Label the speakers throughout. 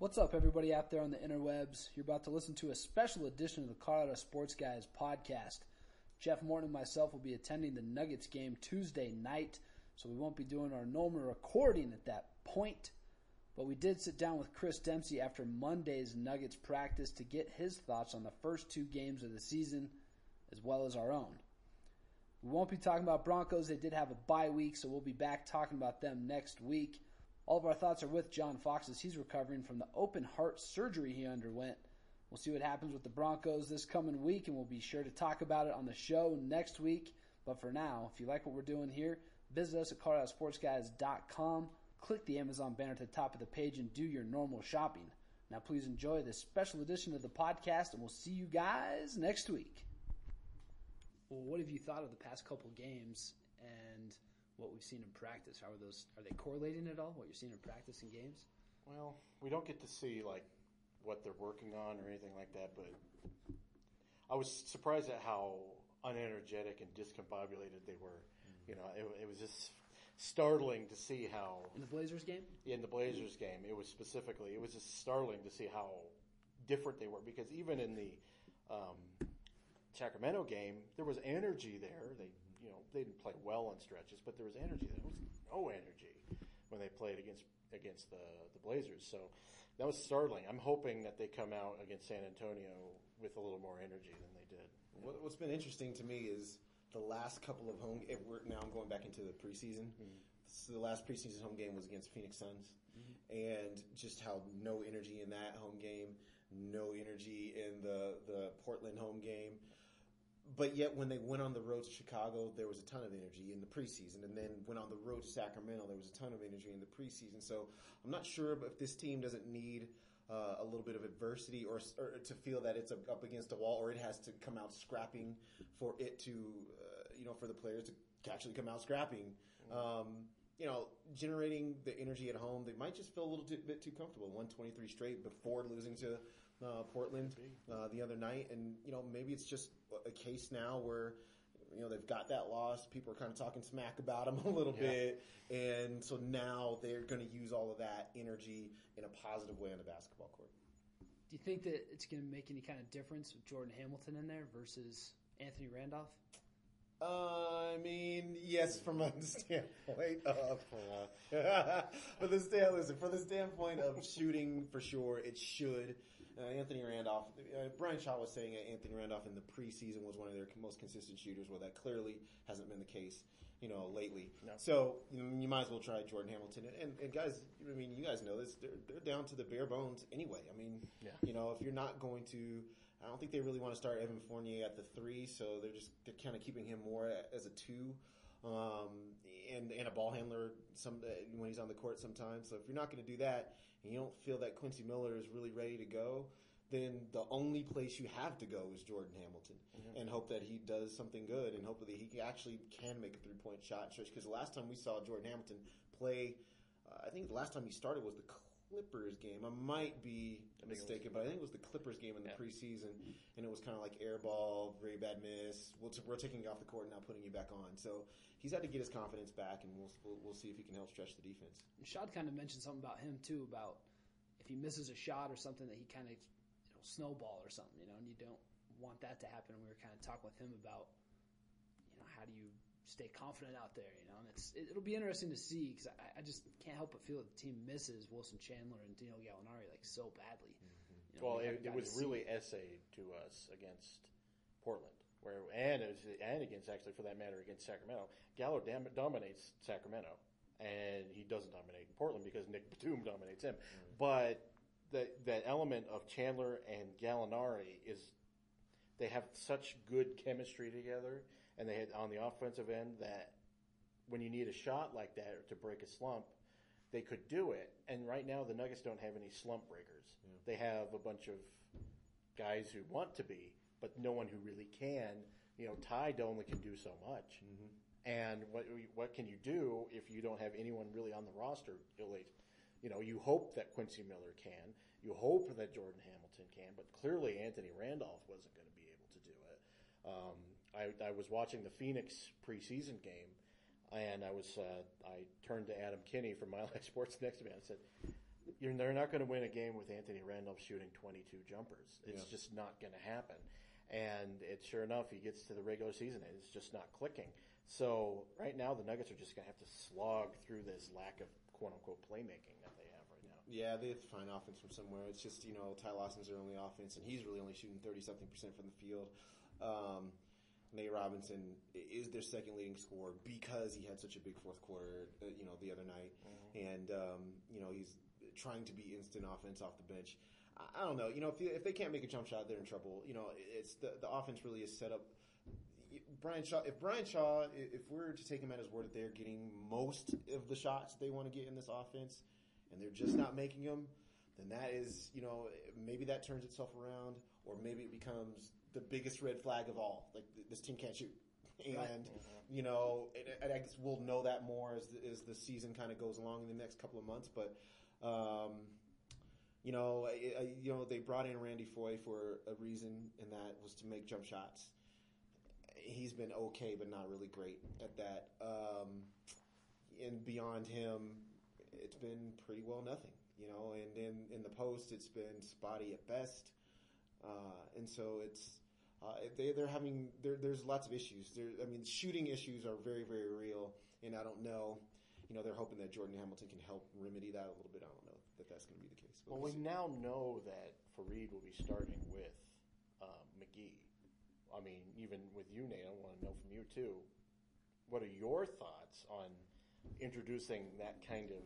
Speaker 1: What's up, everybody out there on the interwebs? You're about to listen to a special edition of the Colorado Sports Guys podcast. Jeff Morton and myself will be attending the Nuggets game Tuesday night, so we won't be doing our normal recording at that point. But we did sit down with Chris Dempsey after Monday's Nuggets practice to get his thoughts on the first two games of the season, as well as our own. We won't be talking about Broncos. They did have a bye week, so we'll be back talking about them next week. All of our thoughts are with John Fox as he's recovering from the open heart surgery he underwent. We'll see what happens with the Broncos this coming week, and we'll be sure to talk about it on the show next week. But for now, if you like what we're doing here, visit us at coloradosportsguys.com, click the Amazon banner at the top of the page, and do your normal shopping. Now, please enjoy this special edition of the podcast, and we'll see you guys next week. Well, what have you thought of the past couple games and what we've seen in practice? How are those? Are they correlating at all? What you're seeing in practice and games?
Speaker 2: Well, we don't get to see like what they're working on or anything like that, but I was surprised at how unenergetic and discombobulated they were. You know, it, it was just startling to see how
Speaker 1: In the Blazers game?
Speaker 2: in the Blazers game, it was specifically, it was just startling to see how different they were because even in the um, Sacramento game, there was energy there. They, you know, they didn't play well on stretches, but there was energy. There was no energy when they played against against the the Blazers. So that was startling. I'm hoping that they come out against San Antonio with a little more energy than they did.
Speaker 3: What, what's been interesting to me is the last couple of home. If we're, now I'm going back into the preseason. Mm-hmm. So the last preseason home game was against Phoenix Suns, mm-hmm. and just how no energy in that home game, no energy in the the Portland home game. But yet, when they went on the road to Chicago, there was a ton of energy in the preseason, and then went on the road to Sacramento, there was a ton of energy in the preseason. So I'm not sure if this team doesn't need uh, a little bit of adversity or, or to feel that it's up against a wall, or it has to come out scrapping for it to, uh, you know, for the players to actually come out scrapping. Um, you know, generating the energy at home, they might just feel a little bit too comfortable. 123 straight before losing to uh, Portland uh, the other night, and you know maybe it's just a case now where you know they've got that loss. People are kind of talking smack about them a little
Speaker 2: Yeah.
Speaker 3: bit, and so now they're going to use all of that energy in a positive way on the basketball court.
Speaker 1: Do you think that it's going to make any kind of difference with Jordan Hamilton in there versus Anthony Randolph?
Speaker 3: Uh, I mean, yes, from a standpoint of, for the stand, listen, for the standpoint of shooting, for sure, it should. Uh, Anthony Randolph, uh, Brian Shaw was saying that Anthony Randolph in the preseason was one of their most consistent shooters. Well, that clearly hasn't been the case, you know, lately.
Speaker 2: No.
Speaker 3: So you, know, you might as well try Jordan Hamilton. And, and, guys, I mean, you guys know this. They're, they're down to the bare bones anyway. I mean,
Speaker 2: Yeah.
Speaker 3: you know, if you're not going to, I don't think they really want to start Evan Fournier at the three, so they're just they're kind of keeping him more as a two, um, and and a ball handler some when he's on the court sometimes. So if you're not going to do that, and you don't feel that Quincy Miller is really ready to go. Then the only place you have to go is Jordan Hamilton, and hope that he does something good, and hopefully he actually can make a three point shot. Because the last time we saw Jordan Hamilton play, uh, I think the last time he started was the Clippers game. I might be
Speaker 2: it was-
Speaker 3: mistaken, but I think it was the Clippers game in the
Speaker 2: Yeah.
Speaker 3: preseason, and it was kind of like air ball, very bad miss. We'll t- we're taking you off the court and now putting you back on. So he's had to get his confidence back, and we'll we'll, we'll see if he can help stretch the defense.
Speaker 1: And Shad kind of mentioned something about him too, about if he misses a shot or something that he kind of you know, snowball or something, you know, and you don't want that to happen. And we were kind of talking with him about, you know, how do you stay confident out there, you know, and it's it, it'll be interesting to see because I, I just can't help but feel that the team misses Wilson Chandler and Dino Gallinari like so badly. Mm-hmm. You know,
Speaker 2: Well,
Speaker 1: we
Speaker 2: it, it was really essayed to us against Portland, where and it was, and against actually for that matter against Sacramento. Gallo dam, dominates Sacramento, and he doesn't dominate in Portland because Nick Batum dominates him. Mm-hmm. But that that element of Chandler and Gallinari is they have such good chemistry together, and they had on the offensive end that when you need a shot like that to break a slump, they could do it. And right now, the Nuggets don't have any slump breakers. They have a bunch of guys who want to be, but no one who really can. You know, Ty only can do so much. And what what can you do if you don't have anyone really on the roster? You know, you hope that Quincy Miller can. You hope that Jordan Hamilton can, but clearly Anthony Randolph wasn't going to be able to do it. Um, I, I was watching the Phoenix preseason game, and I was uh, I turned to Adam Kinney from Mile High Sports next to me. and I said, you're, they're not going to win a game with Anthony Randolph shooting 22 jumpers. It's
Speaker 3: Yeah.
Speaker 2: just not going to happen. And it sure enough, he gets to the regular season and it's just not clicking. So right now, the Nuggets are just going to have to slog through this lack of quote unquote playmaking that they have right now.
Speaker 3: Yeah, they have to find offense from somewhere. It's just you know Ty Lawson's their only offense, and he's really only shooting thirty something percent from the field. Um, Nate Robinson is their second leading scorer because he had such a big fourth quarter, uh, you know, the other night, and um, you know he's trying to be instant offense off the bench. I, I don't know, you know, if, if they can't make a jump shot, they're in trouble. You know, it's the the offense really is set up. Brian Shaw, if Brian Shaw, if we're to take him at his word that they're getting most of the shots they want to get in this offense, and they're just not making them, then that is, you know, maybe that turns itself around, or maybe it becomes the biggest red flag of all. Like th- this team can't shoot, and
Speaker 1: Right.
Speaker 3: you know, and, and I guess we'll know that more as the, as the season kind of goes along in the next couple of months. But um, you know, I, I, you know, they brought in Randy Foye for a reason, and that was to make jump shots. He's been okay, but not really great at that. Um, and beyond him, it's been pretty well nothing, you know. And in in the post, it's been spotty at best. Uh, and so it's uh, they they're having there, there's lots of issues. There, I mean, shooting issues are very very real, and I don't know. You know, they're hoping that Jordan Hamilton can help remedy that a little bit. I don't know that that's going to be the case. But
Speaker 2: Well,
Speaker 3: we'll
Speaker 2: we
Speaker 3: see.
Speaker 2: now know that Faried will be starting with um, McGee. I mean, even with you, Nate, I want to know from you too. What are your thoughts on introducing that kind of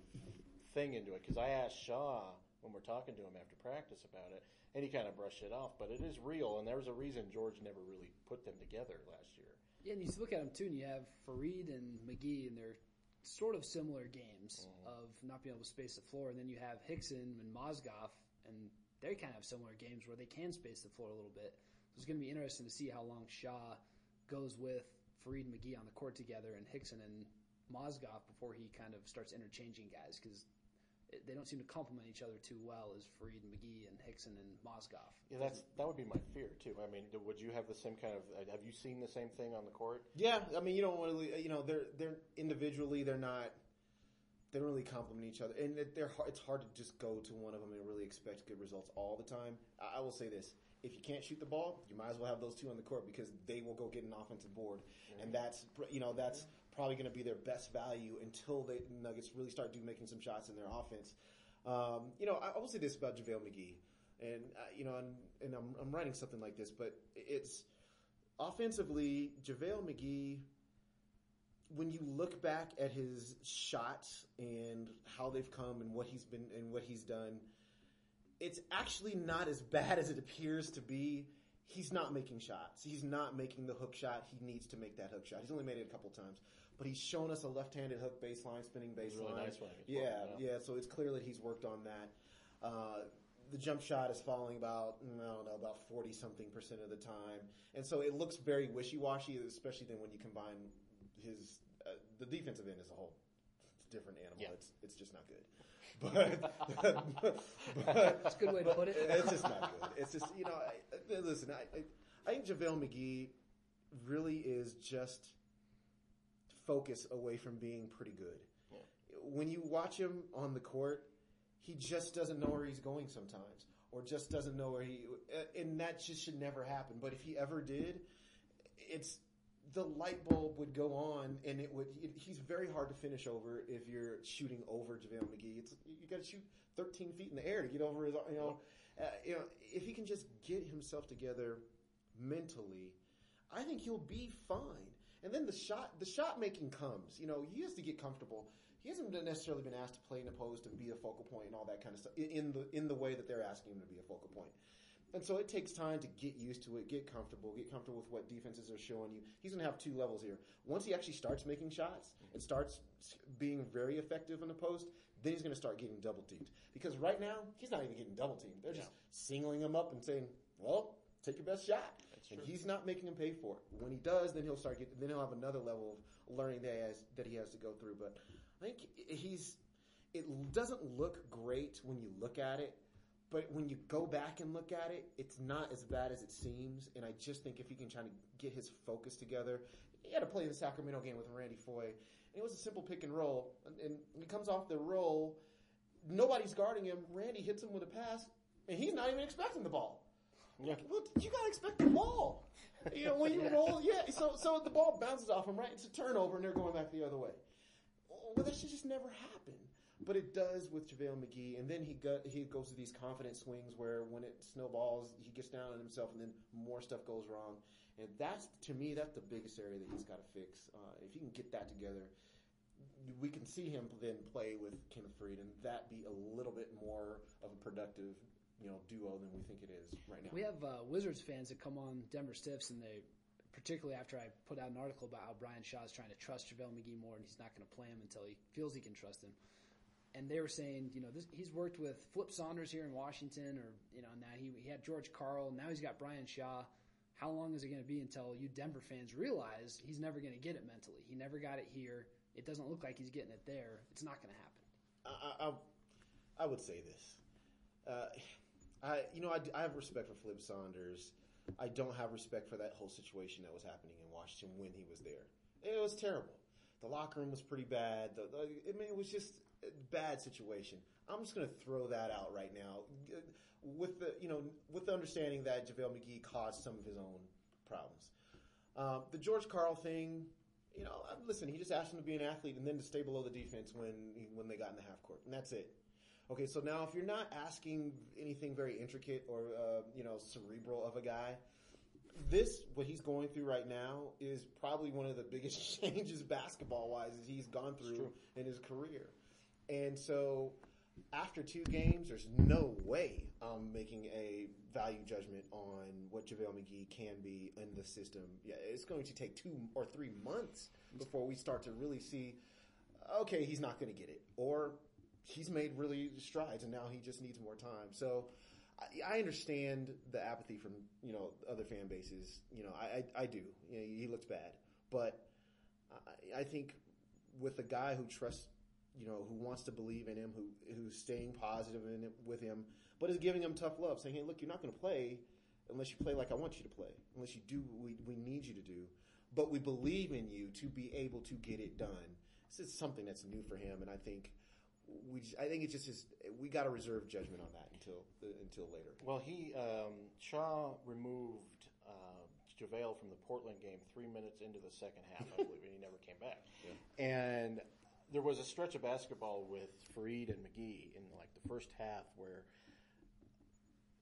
Speaker 2: thing into it? Because I asked Shaw when we're talking to him after practice about it, and he kind of brushed it off. But it is real, and there was a reason George never really put them together last year.
Speaker 1: Yeah, and you look at them too, and you have Faried and McGee, and they're sort of similar games mm-hmm. of not being able to space the floor. And then you have Hickson and Mozgov, and they kind of have similar games where they can space the floor a little bit. So it's going to be interesting to see how long Shaw goes with Faried and McGee on the court together, and Hickson and Mozgov before he kind of starts interchanging guys because they don't seem to complement each other too well as Faried and McGee and Hickson and Mozgov.
Speaker 2: Yeah, that's that would be my fear too. I mean, would you have the same kind of? uh, Have you seen the same thing on the court?
Speaker 3: Yeah, I mean, you don't want to, you know, they're they're individually they're not they don't really complement each other, and they're it's hard to just go to one of them and really expect good results all the time. I, I will say this: if you can't shoot the ball, you might as well have those two on the court because they will go get an offensive board, and that's you know that's probably going to be their best value until the Nuggets really start do making some shots in their offense. Um, you know, I, will say this about JaVale McGee, and uh, you know, and, and I'm, I'm writing something like this, but it's offensively, JaVale McGee, when you look back at his shots and how they've come and what he's been and what he's done, it's actually not as bad as it appears to be. He's not making shots. He's not making the hook shot. He needs to make that hook shot. He's only made it a couple times, but he's shown us a left-handed hook baseline, spinning baseline.
Speaker 2: really nice one
Speaker 3: Yeah,
Speaker 2: Portland,
Speaker 3: yeah. So it's clear that he's worked on that. Uh, the jump shot is falling about I don't know about forty something percent of the time, and so it looks very wishy washy, especially then when you combine his uh, the defensive end as a whole. It's a different animal.
Speaker 2: Yeah.
Speaker 3: It's it's just not good. But, but
Speaker 1: That's a good way to put it.
Speaker 3: It's just not good. It's just you know. I, I- listen, I, I I think JaVale McGee really is just focus away from being pretty good. When you watch him on the court, he just doesn't know where he's going sometimes, or just doesn't know where he. uh, And that just should never happen. But if he ever did, it's the light bulb would go on, and it would. It, he's very hard to finish over if you're shooting over JaVale McGee. It's you got to shoot 13 feet in the air to get over his. You know, uh, you know, if he can just get himself together mentally, I think he'll be fine. And then the shot, the shot making comes. You know, he has to get comfortable. He hasn't necessarily been asked to play in a post and be a focal point and all that kind of stuff in- in the in the way that they're asking him to be a focal point. And so it takes time to get used to it, get comfortable, get comfortable with what defenses are showing you. He's going to have two levels here. Once he actually starts making shots and starts being very effective in the post, then he's going to start getting double teamed. Because right now, he's not even getting double teamed. They're just singling him up and saying, "Well, take your best shot." And
Speaker 2: true.
Speaker 3: he's not making him pay for it. When he does, then he'll start getting. Then he'll have another level of learning that he has, that he has to go through. But I think he's. It doesn't look great when you look at it, but when you go back and look at it, it's not as bad as it seems. And I just think if he can try to get his focus together, he had to play the Sacramento game with Randy Foye, and it was a simple pick and roll. And, and he comes off the roll, nobody's guarding him. Randy hits him with a pass, and he's not even expecting the ball.
Speaker 2: Yeah.
Speaker 3: Well, you gotta expect the ball. You know, when you roll, yeah. So, so the ball bounces off him, right? It's a turnover, and they're going back the other way. Well, that should just never happen. But it does with JaVale McGee, and then he go, he goes to these confident swings where when it snowballs, he gets down on himself, and then more stuff goes wrong. And that's to me, that's the biggest area that he's got to fix. Uh, if he can get that together, we can see him then play with Kenneth Faried, and that be a little bit more of a productive, you know, duo than we think it is right now.
Speaker 1: We have uh, Wizards fans that come on Denver Stiffs, and they, particularly after I put out an article about how Brian Shaw is trying to trust JaVale McGee more, and he's not going to play him until he feels he can trust him. And they were saying, you know, this, he's worked with Flip Saunders here in Washington, or you know, now he, he had George Karl, now he's got Brian Shaw. How long is it going to be until you Denver fans realize he's never going to get it mentally? He never got it here. It doesn't look like he's getting it there. It's not going to happen.
Speaker 3: I, I, I would say this. Uh, I, you know, I, I have respect for Flip Saunders. I don't have respect for that whole situation that was happening in Washington when he was there. It was terrible. The locker room was pretty bad. The, the, I mean, it was just a bad situation. I'm just going to throw that out right now, with the you know with the understanding that JaVale McGee caused some of his own problems. Um, the George Karl thing, you know, listen, he just asked him to be an athlete and then to stay below the defense when when they got in the half court, and that's it. Okay, so now if you're not asking anything very intricate or uh, you know cerebral of a guy, this what he's going through right now is probably one of the biggest changes basketball wise that he's gone through in his career, and so after two games, there's no way I'm making a value judgment on what JaVale McGee can be in the system. Yeah, it's going to take two or three months before we start to really see, okay, he's not going to get it. Or he's made really strides and now he just needs more time. So I, I understand the apathy from, you know, other fan bases. You know, I, I, I do. You know, he looks bad. But I, I think with a guy who trusts you know, who wants to believe in him, who who's staying positive in it, with him, but is giving him tough love, saying, "Hey, look, you're not going to play unless you play like I want you to play, unless you do what we, we need you to do, but we believe in you to be able to get it done." This is something that's new for him, and I think we, just, I think it's just, just we got to reserve judgment on that until until later.
Speaker 2: Well, he um, Shaw removed uh, JaVale from the Portland game three minutes into the second half, I believe, and he never came back.
Speaker 3: Yeah.
Speaker 2: And there was a stretch of basketball with Faried and McGee in like the first half where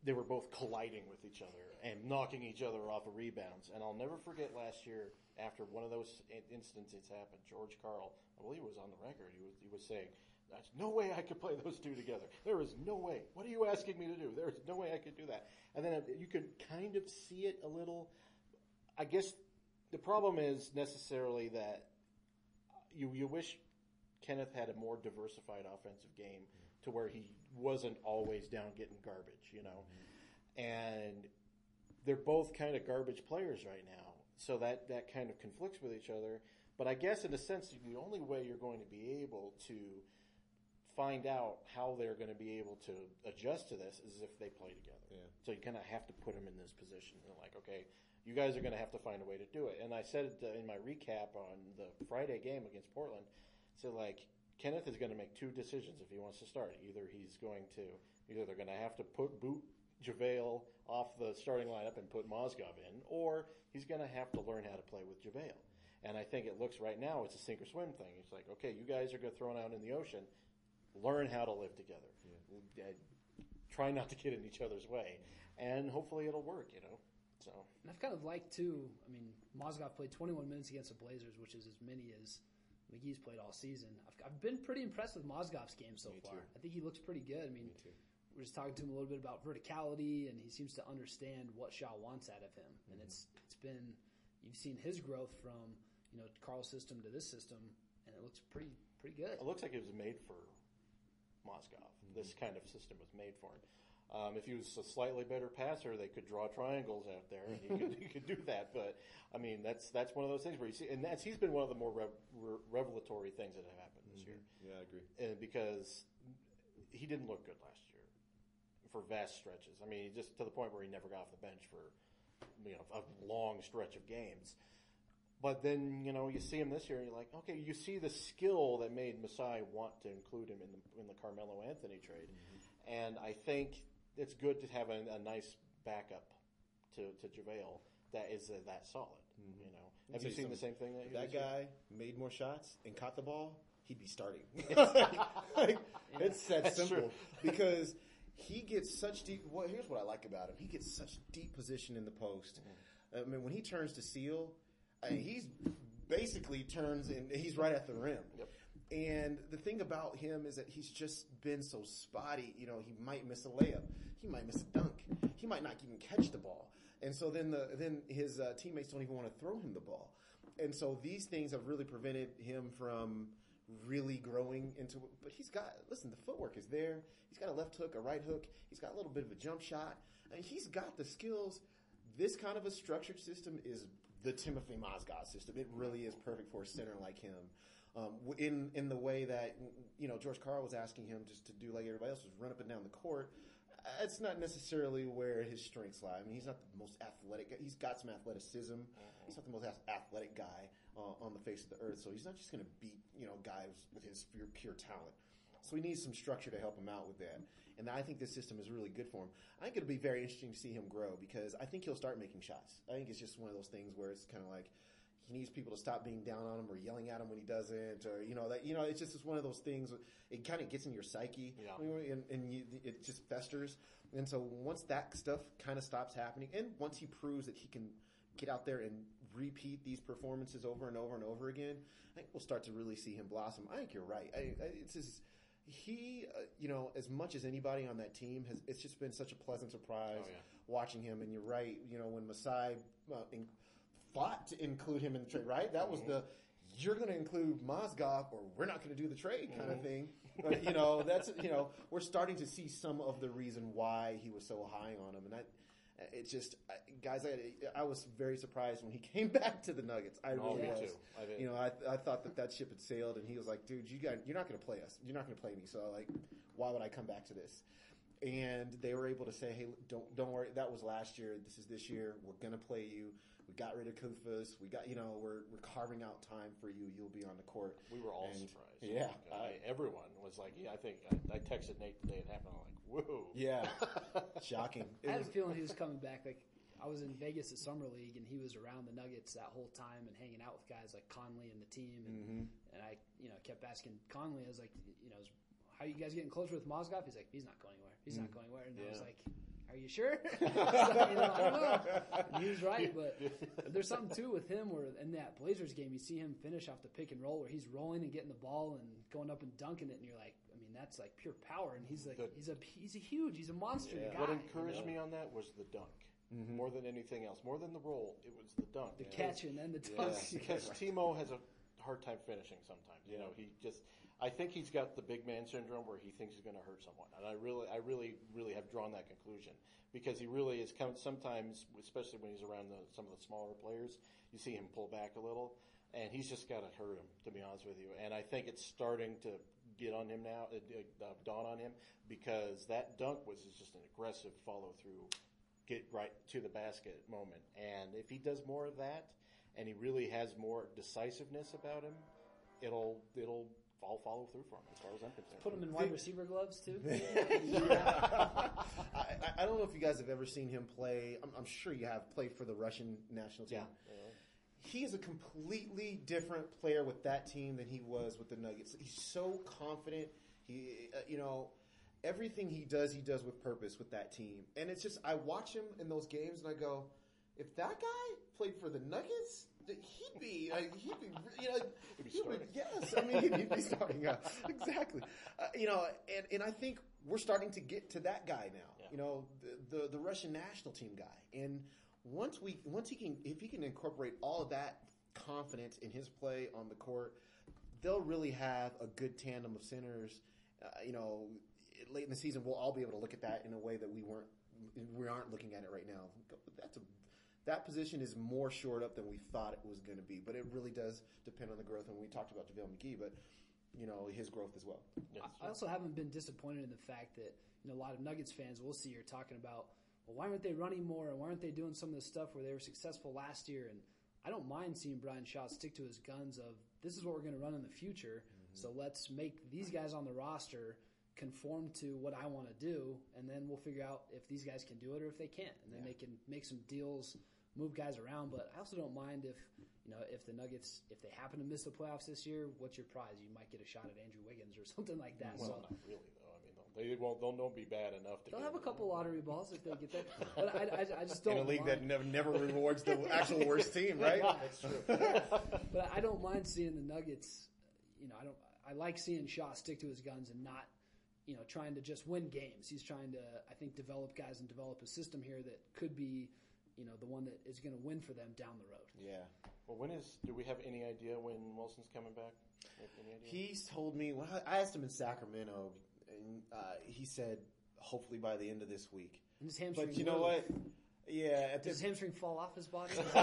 Speaker 2: they were both colliding with each other and knocking each other off of rebounds. And I'll never forget last year after one of those instances happened, George Karl, I believe it was on the record. He was he was saying, "There's no way I could play those two together. There is no way. What are you asking me to do? There is no way I could do that." And then uh, you could kind of see it a little. I guess the problem is necessarily that you you wish Kenneth had a more diversified offensive game to where he wasn't always down getting garbage, you know. And they're both kind of garbage players right now. So that, that kind of conflicts with each other. But I guess in a sense, the only way you're going to be able to find out how they're going to be able to adjust to this is if they play together.
Speaker 3: Yeah.
Speaker 2: So you kind of have to put them in this position. They're like, okay, you guys are going to have to find a way to do it. And I said uh, in my recap on the Friday game against Portland. So like Kenneth is going to make two decisions if he wants to start. Either he's going to either they're going to have to put boot JaVale off the starting lineup and put Mozgov in, or he's going to have to learn how to play with JaVale. And I think it looks right now it's a sink or swim thing. It's like, okay, you guys are going to throw thrown out in the ocean. Learn how to live together. Yeah. Try not to get in each other's way, and hopefully it'll work. You know. So
Speaker 1: and I've kind of liked too. I mean, Mozgov played 21 minutes against the Blazers, which is as many as McGee's played all season. I've, I've been pretty impressed with Mozgov's game so far. I think he looks pretty good. I mean,
Speaker 3: Me too.
Speaker 1: we're just talking to him a little bit about verticality, and he seems to understand what Shaw wants out of him. And
Speaker 3: Mm-hmm.
Speaker 1: it's it's been you've seen his growth from you know Karl's system to this system, and it looks pretty pretty good.
Speaker 2: It looks like it was made for Mozgov. This kind of system was made for him. Um, if he was a slightly better passer, they could draw triangles out there, and he could, he could do that. But I mean, that's that's one of those things where you see, and that's he's been one of the more rev, re, revelatory things that have happened this year,
Speaker 3: Yeah, I agree.
Speaker 2: and because he didn't look good last year for vast stretches. I mean, just to the point where he never got off the bench for you know a long stretch of games. But then you know you see him this year, and you're like, okay, you see the skill that made Masai want to include him in the in the Carmelo Anthony trade, mm-hmm. and I think it's good to have a, a nice backup to to JaVale that is uh, that solid. Mm-hmm. You know, have you
Speaker 3: you
Speaker 2: seen the same thing? That,
Speaker 3: that guy made more shots and caught the ball, he'd be starting. Like, it's that
Speaker 2: That's
Speaker 3: simple
Speaker 2: true.
Speaker 3: because he gets such deep. Well, here's what I like about him: he gets such deep position in the post. Mm-hmm. I mean, when he turns to seal, he's basically turns and he's right at the rim.
Speaker 2: Yep.
Speaker 3: And the thing about him is that he's just been so spotty. You know, he might miss a layup, he might miss a dunk, he might not even catch the ball, and so then the then his uh, teammates don't even want to throw him the ball. And so these things have really prevented him from really growing into. But he's got listen, the footwork is there. He's got a left hook, a right hook. He's got a little bit of a jump shot. I mean, he's got the skills. This kind of a structured system is the Timofey Mozgov system. It really is perfect for a center like him. Um, in in the way that you know George Karl was asking him just to do like everybody else, was run up and down the court. Uh, It's not necessarily where his strengths lie. I mean, he's not the most athletic. guy. He's got some athleticism. He's not the most athletic guy uh, on the face of the earth. So he's not just going to beat you know guys with his pure, pure talent. So he needs some structure to help him out with that. And I think this system is really good for him. I think it'll be very interesting to see him grow because I think he'll start making shots. I think it's just one of those things where it's kind of like he needs people to stop being down on him or yelling at him when he doesn't, or you know that you know it's just it's one of those things. It kind of gets in your psyche,
Speaker 2: Yeah.
Speaker 3: and, and you, it just festers. And so once that stuff kind of stops happening, and once he proves that he can get out there and repeat these performances over and over and over again, I think we'll start to really see him blossom. I think you're right. I, I, it's just he, uh, you know, as much as anybody on that team has, it's just been such a pleasant surprise
Speaker 2: Oh, yeah.
Speaker 3: watching him. And you're right. You know, when Masai uh, in, fought to include him in the trade, right? That was the you're going to include Mozgov, or we're not going to do the trade kind of thing. But, you know, that's you know, we're starting to see some of the reason why he was so high on him, and that. It's just, guys. I, I was very surprised when he came back to the Nuggets. I
Speaker 2: Oh,
Speaker 3: really was.
Speaker 2: too. I.
Speaker 3: You know, I, I thought that that ship had sailed, and he was like, "Dude, you got, you're not going to play us. You're not going to play me. So, like, why would I come back to this?" And they were able to say, "Hey, don't don't worry. That was last year. This is this year. We're going to play you. We got rid of Koufos. We got, you know, we're we're carving out time for you. You'll be on the court."
Speaker 2: We were all
Speaker 3: And-
Speaker 2: surprised.
Speaker 3: Yeah,
Speaker 2: I, everyone was like, "Yeah, I think." I, I texted Nate the day it happened. I'm like, "Whoa!"
Speaker 3: Yeah, shocking. It
Speaker 1: I had
Speaker 3: was-
Speaker 1: a feeling he was coming back. Like I was in Vegas at Summer League, and he was around the Nuggets that whole time and hanging out with guys like Conley and the team. And,
Speaker 3: Mm-hmm.
Speaker 1: and I, you know, kept asking Conley. I was like, you know, how are you guys getting closer with Mozgov? He's like, he's not going anywhere. He's not going anywhere. And I was like, are you sure? So, you know, I don't know. He was right, but there's something too with him where in that Blazers game, you see him finish off the pick and roll where he's rolling and getting the ball and going up and dunking it, and you're like, I mean, that's like pure power. And he's like,
Speaker 2: The-
Speaker 1: he's a he's a huge, he's a monster
Speaker 3: Yeah.
Speaker 1: guy.
Speaker 2: What
Speaker 1: you
Speaker 2: encouraged
Speaker 1: know?
Speaker 2: me on that was the dunk. Mm-hmm. More than anything else, more than the roll, it was the dunk.
Speaker 1: the
Speaker 2: man.
Speaker 1: catch and then the dunk.
Speaker 2: Because, because Timo has a hard time finishing sometimes. You know, he just. I think he's got the big man syndrome where he thinks he's going to hurt someone, and I really, I really, really have drawn that conclusion because he really is. Come sometimes, especially when he's around the, some of the smaller players, you see him pull back a little, and he's just got to hurt him. To be honest with you, and I think it's starting to get on him now, uh, dawn on him because that dunk was just an aggressive follow through get right to the basket moment. And if he does more of that, and he really has more decisiveness about him, it'll it'll all follow through for him as far as I'm concerned.
Speaker 1: Put him in wide receiver gloves too.
Speaker 3: I, I- I don't know if you guys have ever seen him play. I'm, I'm sure you have played for the Russian national team.
Speaker 2: Yeah.
Speaker 3: He is a completely different player with that team than he was with the Nuggets. He's so confident. He, uh, you know, everything he does, he does with purpose with that team. And it's just, I watch him in those games and I go, if that guy played for the Nuggets, th- he'd be, like, he'd be, you know,
Speaker 2: He'd be
Speaker 3: he would- yes, I mean, he'd, he'd be starting. Uh, exactly. Uh, you know, and, and I think we're starting to get to that guy now.
Speaker 2: Yeah.
Speaker 3: You know, the, the the Russian national team guy. And once we, once he can, if he can incorporate all of that confidence in his play on the court, they'll really have a good tandem of centers. Uh, you know, late in the season, we'll all be able to look at that in a way that we weren't, we aren't looking at it right now. That's a that position is more shored up than we thought it was going to be, but it really does depend on the growth. And we talked about JaVale McGee, but you know his growth as well.
Speaker 2: Yeah,
Speaker 1: I also haven't been disappointed in the fact that you know a lot of Nuggets fans we'll see are talking about, well, why aren't they running more and why aren't they doing some of the stuff where they were successful last year? And I don't mind seeing Brian Shaw stick to his guns of this is what we're going to run in the future. Mm-hmm. So let's make these guys on the roster conform to what I want to do, and then we'll figure out if these guys can do it or if they can't, and then
Speaker 3: Yeah.
Speaker 1: they can make some deals, move guys around. But I also don't mind if you know if the Nuggets if they happen to miss the playoffs this year, what's your prize? You might get a shot at Andrew Wiggins or something like that.
Speaker 2: Well,
Speaker 1: so
Speaker 2: not really though. I mean, they'll- they won't. They'll don't be bad enough to.
Speaker 1: they'll have a couple lottery balls if they get that. But I, I, I just
Speaker 3: In
Speaker 1: don't in
Speaker 3: a league
Speaker 1: mind.
Speaker 3: that never, never rewards the actual worst team, right?
Speaker 2: That's true.
Speaker 1: But I don't mind seeing the Nuggets. You know, I don't. I like seeing Shaw stick to his guns and not, you know, trying to just win games. He's trying to, I think, develop guys and develop a system here that could be, you know, the one that is going to win for them down the road.
Speaker 3: Yeah.
Speaker 2: well, when is? Do we have any idea when Wilson's coming back? Any idea?
Speaker 3: He's told me. Well, I asked him in Sacramento, and uh, he said hopefully by the end of this week.
Speaker 1: And his hamstring.
Speaker 3: But you know what? Yeah. At
Speaker 1: Does his hamstring fall off his body?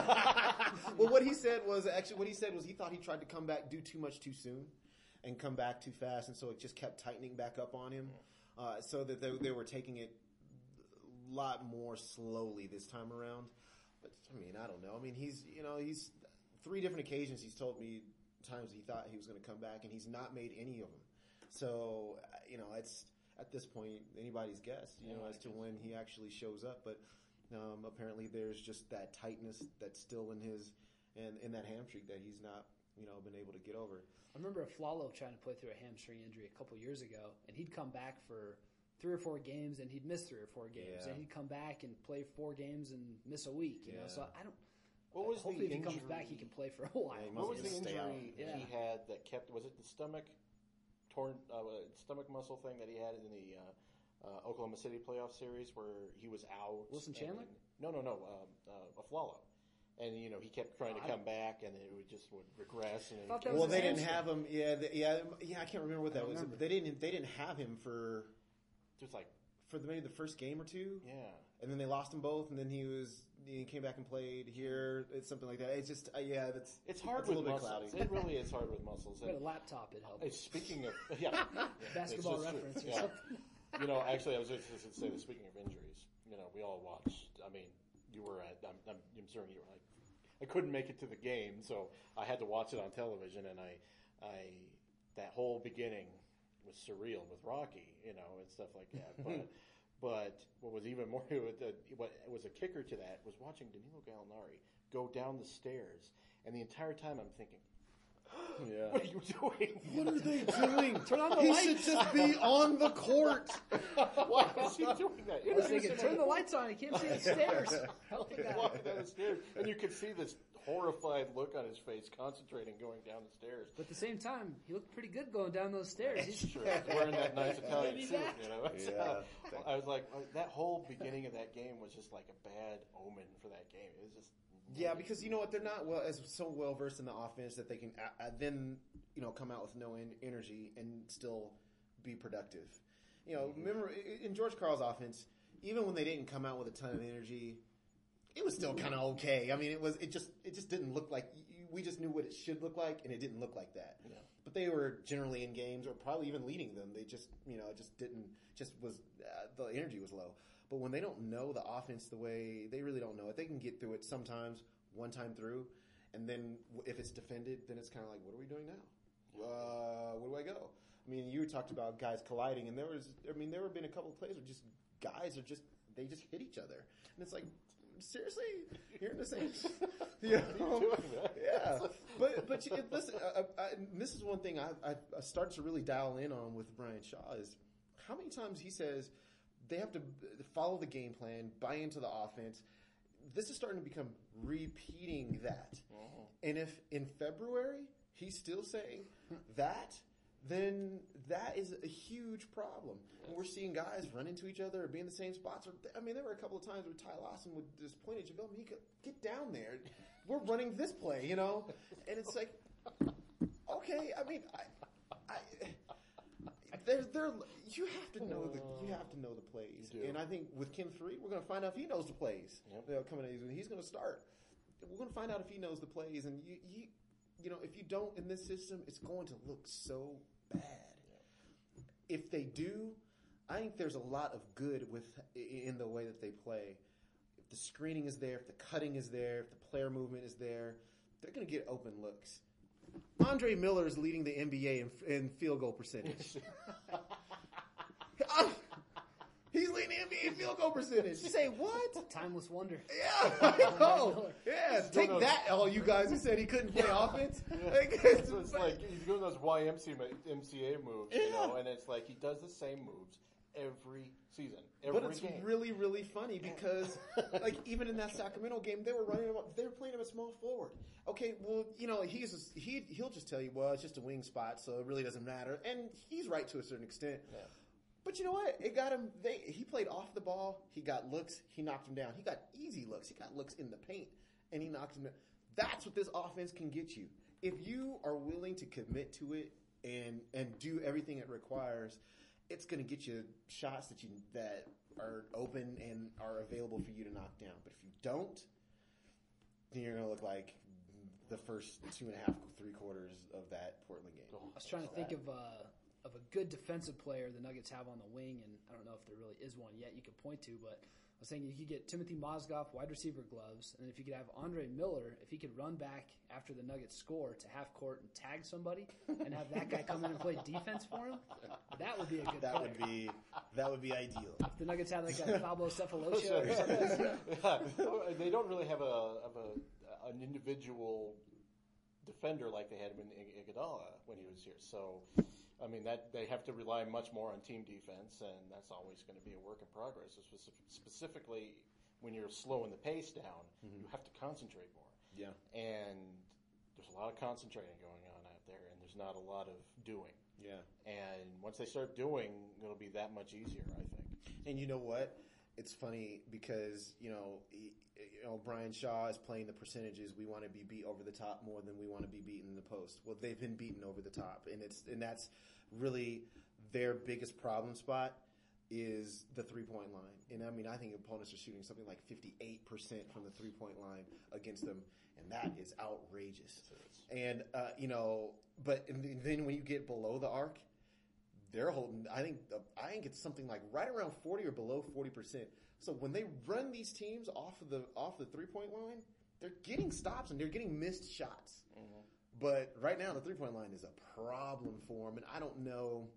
Speaker 3: well, what he said was actually what he said was he thought he tried to come back, do too much too soon, and come back too fast, and so it just kept tightening back up on him, uh, so that they, they were taking it a lot more slowly this time around. But I mean, I don't know. I mean, he's you know he's three different occasions he's told me times he thought he was going to come back, and he's not made any of them. So you know, it's at this point anybody's guess, you know, as to when he actually shows up. But um, apparently, there's just that tightness that's still in his and in that hamstring that he's not, you know, been able to get over.
Speaker 1: I remember Afflalo trying to play through a hamstring injury a couple years ago, and he'd come back for three or four games, and he'd miss three or four games,
Speaker 3: Yeah.
Speaker 1: and he'd come back and play four games and miss a week. You know, so I don't.
Speaker 2: What was
Speaker 1: hopefully,
Speaker 2: the
Speaker 1: if he comes back, he can play for a while.
Speaker 3: Yeah, he
Speaker 2: What was the injury
Speaker 1: Yeah.
Speaker 2: he had that kept? Was it the stomach torn uh, stomach muscle thing that he had in the uh, uh, Oklahoma City playoff series where he was out?
Speaker 1: Wilson
Speaker 2: and-
Speaker 1: Chandler?
Speaker 2: no, no, no. Um, uh, Afflalo. And you know he kept trying to come back, and it would just would regress. And
Speaker 1: Thought
Speaker 2: he
Speaker 1: that
Speaker 3: Well, they
Speaker 1: his
Speaker 3: didn't have him. Yeah, the, yeah, yeah. I can't remember what that was.
Speaker 1: remember.
Speaker 3: They didn't. They didn't have him for
Speaker 2: just like
Speaker 3: for the, maybe the first game or two,
Speaker 2: yeah.
Speaker 3: and then they lost him both, and then he was he came back and played here. It's something like that. It's just uh, yeah, that's
Speaker 2: It's hard
Speaker 3: It's a
Speaker 2: with
Speaker 3: little bit
Speaker 2: muscles.
Speaker 3: cloudy.
Speaker 2: It really is hard with muscles.
Speaker 1: But a laptop, it helped.
Speaker 2: uh, speaking of yeah, yeah,
Speaker 1: Basketball
Speaker 2: it's just true.
Speaker 1: reference or
Speaker 2: Yeah.
Speaker 1: something.
Speaker 2: you know, actually, I was just going to say that. Speaking of injuries, you know, we all watched. I mean, you were at. I'm, I'm, I'm certain you were. I couldn't make it to the game, so I had to watch it on television, and I, I, that whole beginning was surreal with Rocky, you know, and stuff like that. But, but what was even more, what was a kicker to that was watching Danilo Gallinari go down the stairs, and the entire time I'm thinking,
Speaker 3: yeah.
Speaker 2: "What are you doing?
Speaker 3: What are they doing?
Speaker 1: Turn on the
Speaker 3: he
Speaker 1: lights.
Speaker 3: should just be on the court.
Speaker 2: Why is he doing that?"
Speaker 1: I was thinking, turn the lights on. I can't see the stairs. Help the guy.
Speaker 2: walking down the stairs, and you could see this horrified look on his face, concentrating going down the stairs.
Speaker 1: But at the same time, he looked pretty good going down those stairs. He's
Speaker 2: Sure, wearing that nice Italian suit, you know. It's,
Speaker 3: Yeah.
Speaker 2: I was like, that whole beginning of that game was just like a bad omen for that game. It was just
Speaker 3: Yeah, because you know what? They're not well as so well versed in the offense that they can uh, uh, then you know come out with no en- energy and still be productive. You know, remember in George Karl's offense, even when they didn't come out with a ton of energy, it was still kind of okay. I mean, it was it just it just didn't look like we just knew what it should look like, and it didn't look like that.
Speaker 2: Yeah.
Speaker 3: But they were generally in games, or probably even leading them. They just you know just didn't just was uh, the energy was low. But when they don't know the offense the way they really don't know it, they can get through it sometimes one time through, and then if it's defended, then it's kind of like, what are we doing now? Uh, where do I go? I mean, you talked about guys colliding, and there was, I mean, there have been a couple of plays where just guys are just they just hit each other, and it's like, seriously, you're in the same, you know? yeah. But but you, listen, uh, and this is one thing I, I, I started to really dial in on with Brian Shaw is how many times he says they have to follow the game plan, buy into the offense. This is starting to become repeating that. Oh. And if in February he's still saying that, then that is a huge problem. And we're seeing guys run into each other or be in the same spots. Or, I mean, there were a couple of times where Ty Lawson would just point at you, go, Mika, get down there. We're running this play, you know? And it's like, okay, I mean, I, I, there, you have to know the, you have to know the plays. And I think with Kim three, we're going to find out if he knows the plays.
Speaker 2: Yep.
Speaker 3: You know, coming in, he's going to start. We're going to find out if he knows the plays, and you, you, you know, if you don't in this system, it's going to look so bad. If they do, I think there's a lot of good with in the way that they play. if the screening is there, if the cutting is there, if the player movement is there, they're going to get open looks. Andre Miller is leading the NBA in, in field goal percentage. Ah, he's leading the NBA in field goal percentage. You say what?
Speaker 1: Timeless wonder.
Speaker 3: Yeah, I know. Yeah, take
Speaker 2: those-
Speaker 3: that, all you guys who said he couldn't play offense. Like,
Speaker 2: it's, it's like he's doing those YMCA MCA moves, you know, and it's like he does the same moves every season, every
Speaker 3: But it's
Speaker 2: game.
Speaker 3: really, really funny because, like, even in that Sacramento game, they were running. up- They were playing him a small forward. Okay, well, you know, he's he he'll just tell you, well, it's just a wing spot, so it really doesn't matter, and he's right to a certain extent.
Speaker 2: Yeah.
Speaker 3: But you know what? It got him. They he played off the ball. He got looks. He knocked him down. He got easy looks. He got looks in the paint, and he knocked him down. That's what this offense can get you. If you are willing to commit to it and and do everything it requires, it's going to get you shots that you that are open and are available for you to knock down. But if you don't, then you're going to look like the first two and a half, three quarters of that Portland game.
Speaker 1: I was trying to think of uh, of a good defensive player the Nuggets have on the wing, and I don't know if there really is one yet you could point to, but I was thinking you could get Timofey Mozgov wide receiver gloves, and if you could have Andre Miller, if he could run back after the Nuggets score to half court and tag somebody, and have that guy come in and play defense for him, that would be a good.
Speaker 3: That
Speaker 1: player.
Speaker 3: would be that would be ideal.
Speaker 1: If the Nuggets had like a Thabo Sefolosha or something.
Speaker 2: they don't really have a, have a an individual defender like they had him in Iguodala when he was here. So, I mean that they have to rely much more on team defense, and that's always going to be a work in progress. Spec- Specifically, when you're slowing the pace down, you mm-hmm. have to concentrate more.
Speaker 3: Yeah.
Speaker 2: And there's a lot of concentrating going on out there, and there's not a lot of doing.
Speaker 3: Yeah.
Speaker 2: And once they start doing, it'll be that much easier, I think.
Speaker 3: And you know what? It's funny because you know, you know, Brian Shaw is playing the percentages. We want to be beat over the top more than we want to be beaten in the post. Well, they've been beaten over the top, and it's and that's really their biggest problem spot is the three point line. And I mean, I think opponents are shooting something like fifty eight percent from the three point line against them, and that is outrageous. And uh, you know, but then when you get below the arc, they're holding. I think I think it's something like right around forty or below forty percent. So when they run these teams off of the off the three point line, they're getting stops and they're getting missed shots. But right now the three point line is a problem for them, and I don't know.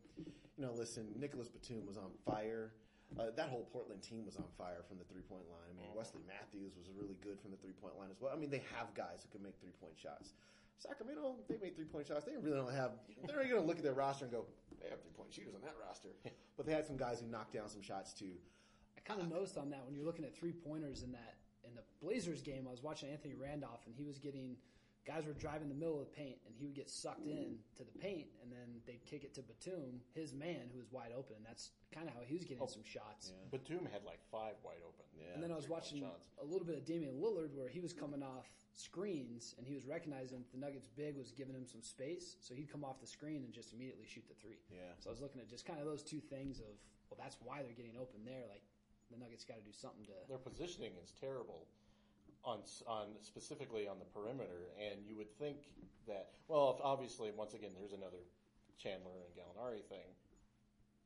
Speaker 3: You know, listen, Nicholas Batum was on fire. Uh, that whole Portland team was on fire from the three point line. I mean, Wesley Matthews was really good from the three point line as well. I mean, they have guys who can make three point shots. Sacramento, they made three point shots. They really don't have. They're going to look at their roster and go, "They have three point shooters on that roster." But they had some guys who knocked down some shots too.
Speaker 1: I kind of noticed on that when you're looking at three pointers in that in the Blazers game. I was watching Anthony Randolph, and he was getting guys were driving the middle of the paint, and he would get sucked in to the paint, and then they'd kick it to Batum, his man, who was wide open. And that's kind of how he was getting oh. some shots.
Speaker 2: Batum had like five wide open.
Speaker 3: Yeah.
Speaker 1: And then I was watching a little bit of Damian Lillard where he was coming off screens and he was recognizing that the Nuggets big was giving him some space, so he'd come off the screen and just immediately shoot the three.
Speaker 3: Yeah.
Speaker 1: So I was looking at just kind of those two things of well, that's why they're getting open there. Like the Nuggets got to do something to.
Speaker 2: Their positioning is terrible on on specifically on the perimeter, and you would think that well, obviously once again there's another Chandler and Gallinari thing.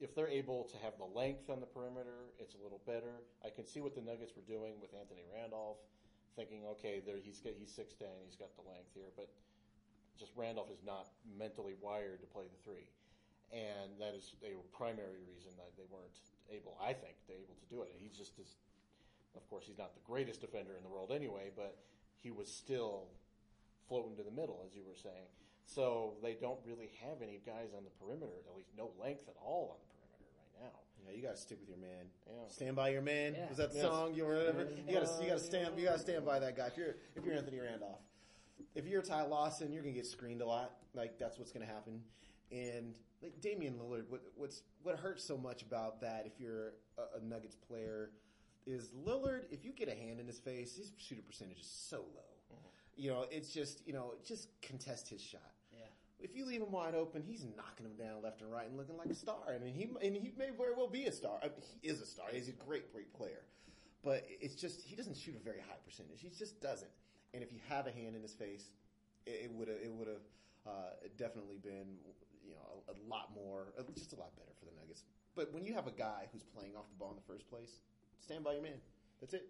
Speaker 2: If they're able to have the length on the perimeter, it's a little better. I can see what the Nuggets were doing with Anthony Randolph, thinking, okay, there he's got, he's six ten, he's got the length here, but just Randolph is not mentally wired to play the three, and that is a primary reason that they weren't able. I think they're able to do it. He's just as, of course, he's not the greatest defender in the world anyway, but he was still floating to the middle, as you were saying. So they don't really have any guys on the perimeter, at least no length at all on the perimeter right now.
Speaker 3: Yeah, you got to stick with your man.
Speaker 2: Yeah.
Speaker 3: Stand by your man.
Speaker 1: Yeah.
Speaker 3: Was that the
Speaker 2: Yes.
Speaker 3: song you or whatever? You got to you got to stand you got to stand by that guy. If you're if you're Anthony Randolph, if you're Ty Lawson, you're gonna get screened a lot. Like that's what's gonna happen. And like Damian Lillard, what what's what hurts so much about that? If you're a, a Nuggets player, is Lillard. If you get a hand in his face, his shooter percentage is so low. You know, it's just you know just contest his shot.
Speaker 1: Yeah.
Speaker 3: If you leave him wide open, he's knocking him down left and right and looking like a star. I mean, he and he may very well be a star. I mean, he is a star. He's a great, great player. But it's just he doesn't shoot a very high percentage. He just doesn't. And if you have a hand in his face, it would have it would have uh, definitely been a, a lot more, uh, just a lot better for the Nuggets. But when you have a guy who's playing off the ball in the first place, stand by your man. That's it.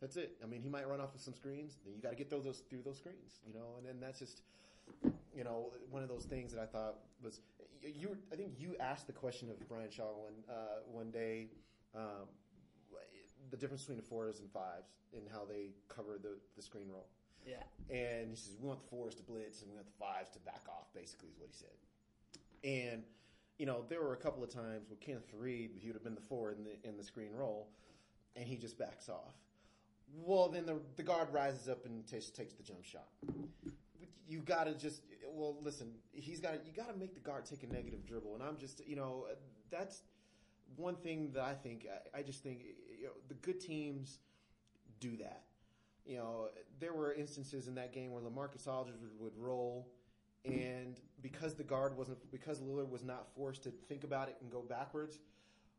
Speaker 3: That's it. I mean, he might run off of some screens. Then you got to get those, those through those screens, you know. And then that's just, you know, one of those things that I thought was you. I think you asked the question of Brian Shaw one uh, one day. Um, the difference between the fours and fives and how they cover the, the screen roll.
Speaker 1: Yeah.
Speaker 3: And he says, we want the fours to blitz and we want the fives to back off, basically, is what he said. And, you know, there were a couple of times where Kenneth Faried, he would have been the four in the, in the screen roll, and he just backs off. Well, then the, the guard rises up and takes, takes the jump shot. You got to just, well, listen, he's got you got to make the guard take a negative dribble. And I'm just, you know, that's one thing that I think, I, I just think, you know, the good teams do that you know, there were instances in that game where LaMarcus Aldridge would, roll, and because the guard wasn't, because Lillard was not forced to think about it and go backwards,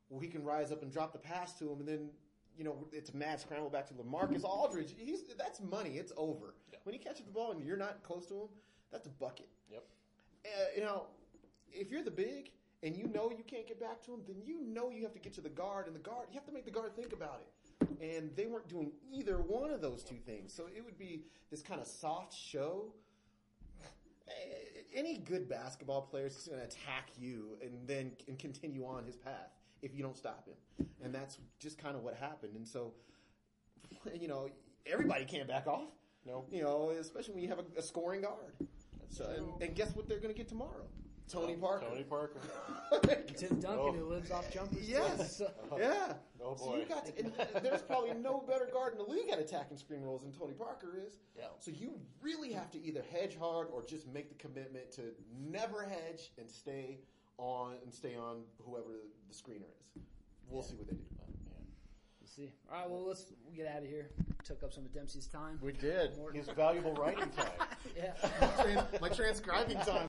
Speaker 3: well, he can rise up and drop the pass to him, and then you know it's a mad scramble back to LaMarcus Aldridge. He's that's money. It's over
Speaker 2: Yeah.
Speaker 3: when he catches the ball and you're not close to him. That's a bucket.
Speaker 2: Yep.
Speaker 3: Uh, you know, if you're the big and you know you can't get back to him, then you know you have to get to the guard, and the guard you have to make the guard think about it and they weren't doing either one of those two things. So it would be this kind of soft show. Any good basketball player is going to attack you and then and continue on his path if you don't stop him, and that's just kind of what happened. And so, you know, everybody can't back off.
Speaker 2: No.
Speaker 3: You know, especially when you have a, a scoring guard. So, and, and guess what they're going to get tomorrow? Tony Parker.
Speaker 2: Tony Parker.
Speaker 1: Tim Duncan,
Speaker 2: Oh.
Speaker 1: who lives off jumpers.
Speaker 3: Yes.
Speaker 1: So-
Speaker 3: Yeah.
Speaker 2: Oh,
Speaker 3: So you got to, and there's probably no better guard in the league at attacking screen rolls than Tony Parker is.
Speaker 2: Yeah.
Speaker 3: So you really have to either hedge hard or just make the commitment to never hedge and stay on and stay on whoever the screener is. We'll see what they do. Uh, yeah.
Speaker 1: We'll see. All right, well, let's we'll get out of here. Took up some of Dempsey's time.
Speaker 2: We did.
Speaker 1: Morton.
Speaker 2: His valuable writing time.
Speaker 1: Yeah.
Speaker 3: My transcribing time.